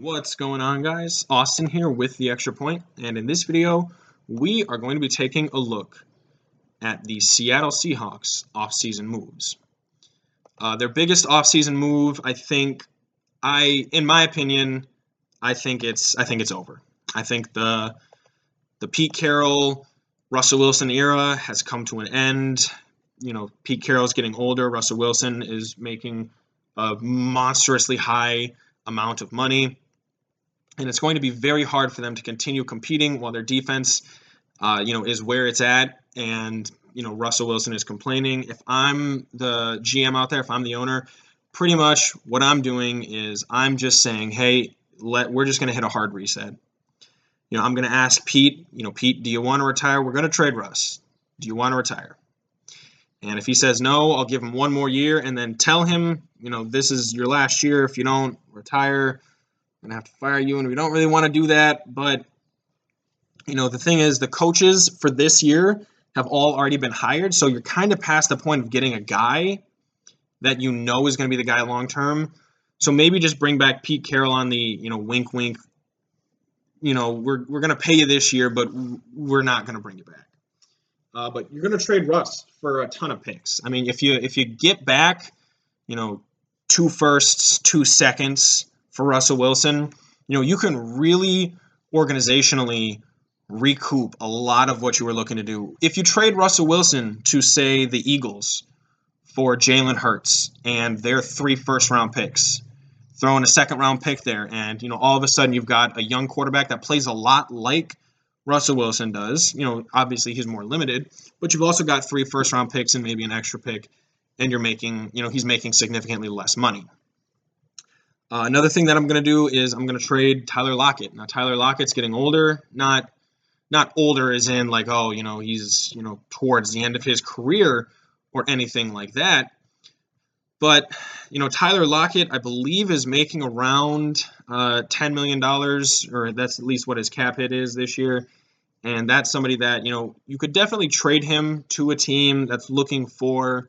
What's going on guys? Austin here with the Extra Point and in this video we are going to be taking a look at the Seattle Seahawks offseason moves. Uh, their biggest offseason move, I think, I in my opinion, I think it's I think it's over. I think the the Pete Carroll, Russell Wilson era has come to an end. You know, Pete Carroll's getting older. Russell Wilson is making a monstrously high amount of money and it's going to be very hard for them to continue competing while their defense, uh, you know, is where it's at. And you know, Russell Wilson is complaining. If I'm the GM out there, if I'm the owner, pretty much what I'm doing is I'm just saying, hey, let we're just going to hit a hard reset. You know, I'm going to ask Pete. You know, Pete, do you want to retire? We're going to trade Russ. Do you want to retire? And if he says no, I'll give him one more year and then tell him, you know, this is your last year. If you don't retire, gonna have to fire you, and we don't really want to do that. But you know, the thing is, the coaches for this year have all already been hired, so you're kind of past the point of getting a guy that you know is going to be the guy long term. So maybe just bring back Pete Carroll on the you know wink wink. You know, we're we're going to pay you this year, but we're not going to bring you back. Uh, but you're going to trade Russ for a ton of picks. I mean, if you if you get back, you know, two firsts, two seconds, for Russell Wilson, you know, you can really organizationally recoup a lot of what you were looking to do. If you trade Russell Wilson to, say, the Eagles for Jalen Hurts and their three first round picks, throwing a second round pick there, and, you know, all of a sudden you've got a young quarterback that plays a lot like Russell Wilson does. You know, obviously he's more limited, but you've also got three first round picks and maybe an extra pick, and you're making, you know, he's making significantly less money. Uh, another thing that I'm going to do is I'm going to trade Tyler Lockett. Now Tyler Lockett's getting older, not not older as in like oh you know he's you know towards the end of his career or anything like that. But you know Tyler Lockett, I believe, is making around uh, ten million dollars, or that's at least what his cap hit is this year. And that's somebody that you know you could definitely trade him to a team that's looking for,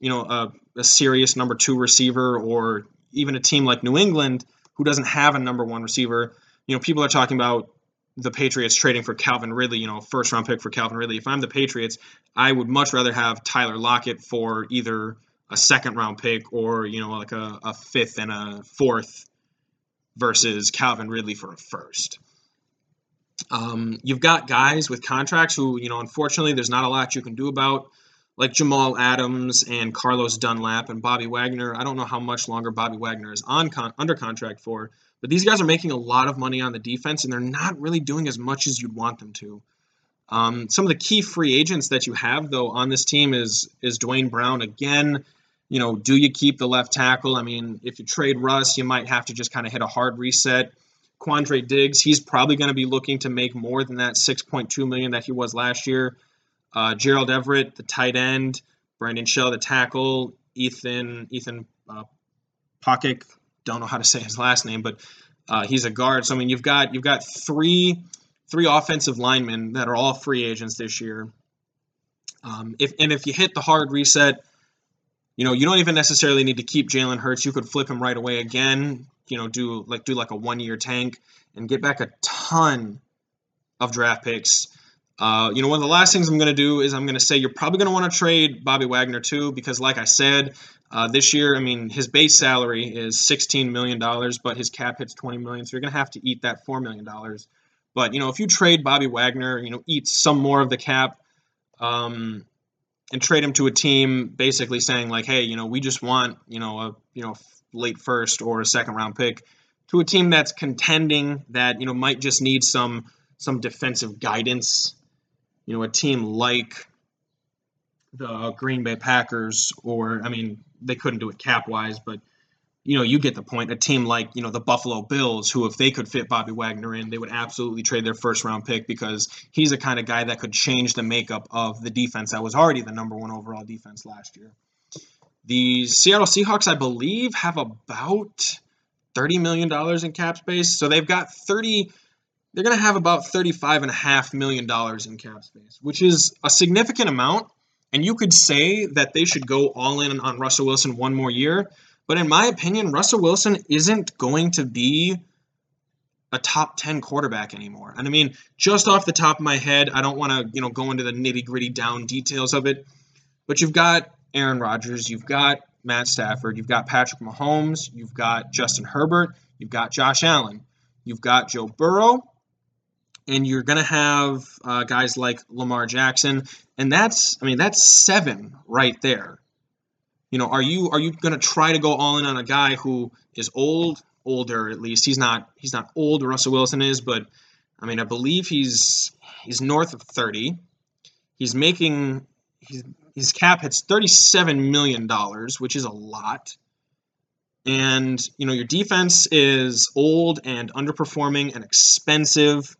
you know, a, a serious number two receiver or even a team like New England who doesn't have a number one receiver, you know, people are talking about the Patriots trading for Calvin Ridley, you know, first round pick for Calvin Ridley. If I'm the Patriots, I would much rather have Tyler Lockett for either a second round pick or, you know, like a, a fifth and a fourth versus Calvin Ridley for a first. Um, you've got guys with contracts who, you know, unfortunately, there's not a lot you can do about like Jamal Adams and Carlos Dunlap and Bobby Wagner. I don't know how much longer Bobby Wagner is on con- under contract for, but these guys are making a lot of money on the defense, and they're not really doing as much as you'd want them to. Um, some of the key free agents that you have though on this team is is Duane Brown again. You know, do you keep the left tackle? I mean, if you trade Russ, you might have to just kind of hit a hard reset. Quandre Diggs, he's probably going to be looking to make more than that 6.2 million that he was last year. Uh, Gerald Everett, the tight end, Brandon Shell, the tackle, Ethan Ethan uh, don't know how to say his last name, but uh, he's a guard. So I mean, you've got you've got three three offensive linemen that are all free agents this year. Um, if and if you hit the hard reset, you know you don't even necessarily need to keep Jalen Hurts. You could flip him right away again. You know, do like do like a one year tank and get back a ton of draft picks uh, you know, one of the last things I'm going to do is I'm going to say you're probably going to want to trade Bobby Wagner too, because like I said, uh, this year, I mean, his base salary is 16 million dollars, but his cap hits 20 million, so you're going to have to eat that four million dollars. But you know, if you trade Bobby Wagner, you know, eat some more of the cap, um, and trade him to a team, basically saying like, hey, you know, we just want you know a you know late first or a second round pick to a team that's contending that you know might just need some some defensive guidance you know, a team like the Green Bay Packers, or I mean, they couldn't do it cap wise, but you know, you get the point. A team like you know the Buffalo Bills, who if they could fit Bobby Wagner in, they would absolutely trade their first round pick because he's the kind of guy that could change the makeup of the defense that was already the number one overall defense last year. The Seattle Seahawks, I believe, have about thirty million dollars in cap space, so they've got thirty they're going to have about $35.5 million in cap space, which is a significant amount. And you could say that they should go all in on Russell Wilson one more year. But in my opinion, Russell Wilson isn't going to be a top 10 quarterback anymore. And I mean, just off the top of my head, I don't want to, you know, go into the nitty-gritty down details of it, but you've got Aaron Rodgers, you've got Matt Stafford, you've got Patrick Mahomes, you've got Justin Herbert, you've got Josh Allen, you've got Joe Burrow, and you're going to have uh, guys like Lamar Jackson, and that's I mean that's seven right there. You know, are you are you going to try to go all in on a guy who is old, older at least? He's not he's not old. Russell Wilson is, but I mean I believe he's he's north of thirty. He's making he's his cap hits thirty-seven million dollars, which is a lot. And you know your defense is old and underperforming and expensive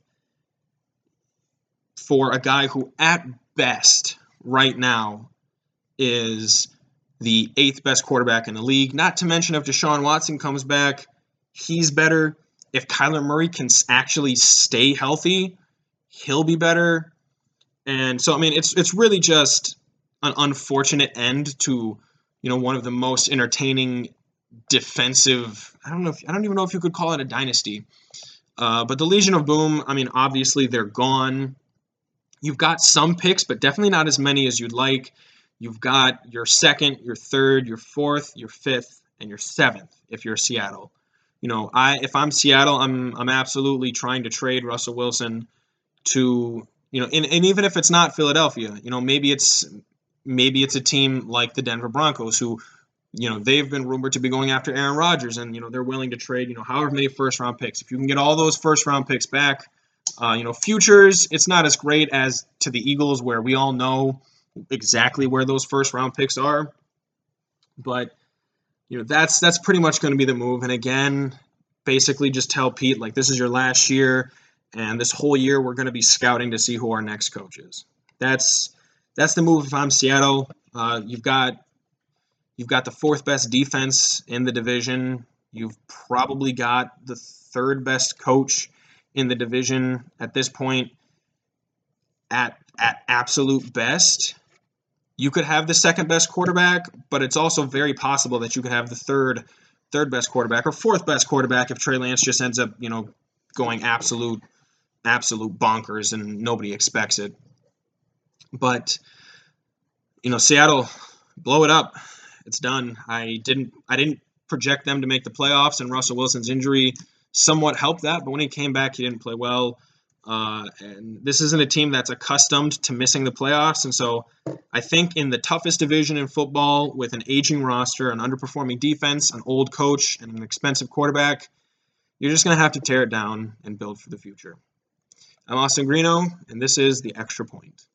for a guy who, at best, right now, is the eighth best quarterback in the league. Not to mention if Deshaun Watson comes back, he's better. If Kyler Murray can actually stay healthy, he'll be better. And so, I mean, it's it's really just an unfortunate end to you know one of the most entertaining defensive. I don't know if I don't even know if you could call it a dynasty. Uh, but the Legion of Boom, I mean, obviously they're gone. You've got some picks, but definitely not as many as you'd like. You've got your second, your third, your fourth, your fifth, and your seventh if you're Seattle. You know, I if I'm Seattle, I'm I'm absolutely trying to trade Russell Wilson to you know, and, and even if it's not Philadelphia, you know, maybe it's maybe it's a team like the Denver Broncos who, you know, they've been rumored to be going after Aaron Rodgers, and you know they're willing to trade, you know, however many first round picks. If you can get all those first round picks back, uh, you know, futures, it's not as great as to the Eagles, where we all know exactly where those first round picks are. But you know, that's that's pretty much going to be the move. And again, basically just tell Pete like this is your last year, and this whole year we're going to be scouting to see who our next coach is. That's that's the move if I'm Seattle. Uh, you've got you've got the fourth best defense in the division. You've probably got the third best coach in the division at this point at at absolute best. You could have the second best quarterback, but it's also very possible that you could have the third third best quarterback or fourth best quarterback if Trey Lance just ends up, you know, going absolute absolute bonkers and nobody expects it. But you know, Seattle blow it up. It's done. I didn't I didn't project them to make the playoffs and Russell Wilson's injury somewhat helped that. But when he came back, he didn't play well. Uh, and this isn't a team that's accustomed to missing the playoffs. And so I think in the toughest division in football, with an aging roster, an underperforming defense, an old coach, and an expensive quarterback, you're just going to have to tear it down and build for the future. I'm Austin Greeno, and this is The Extra Point.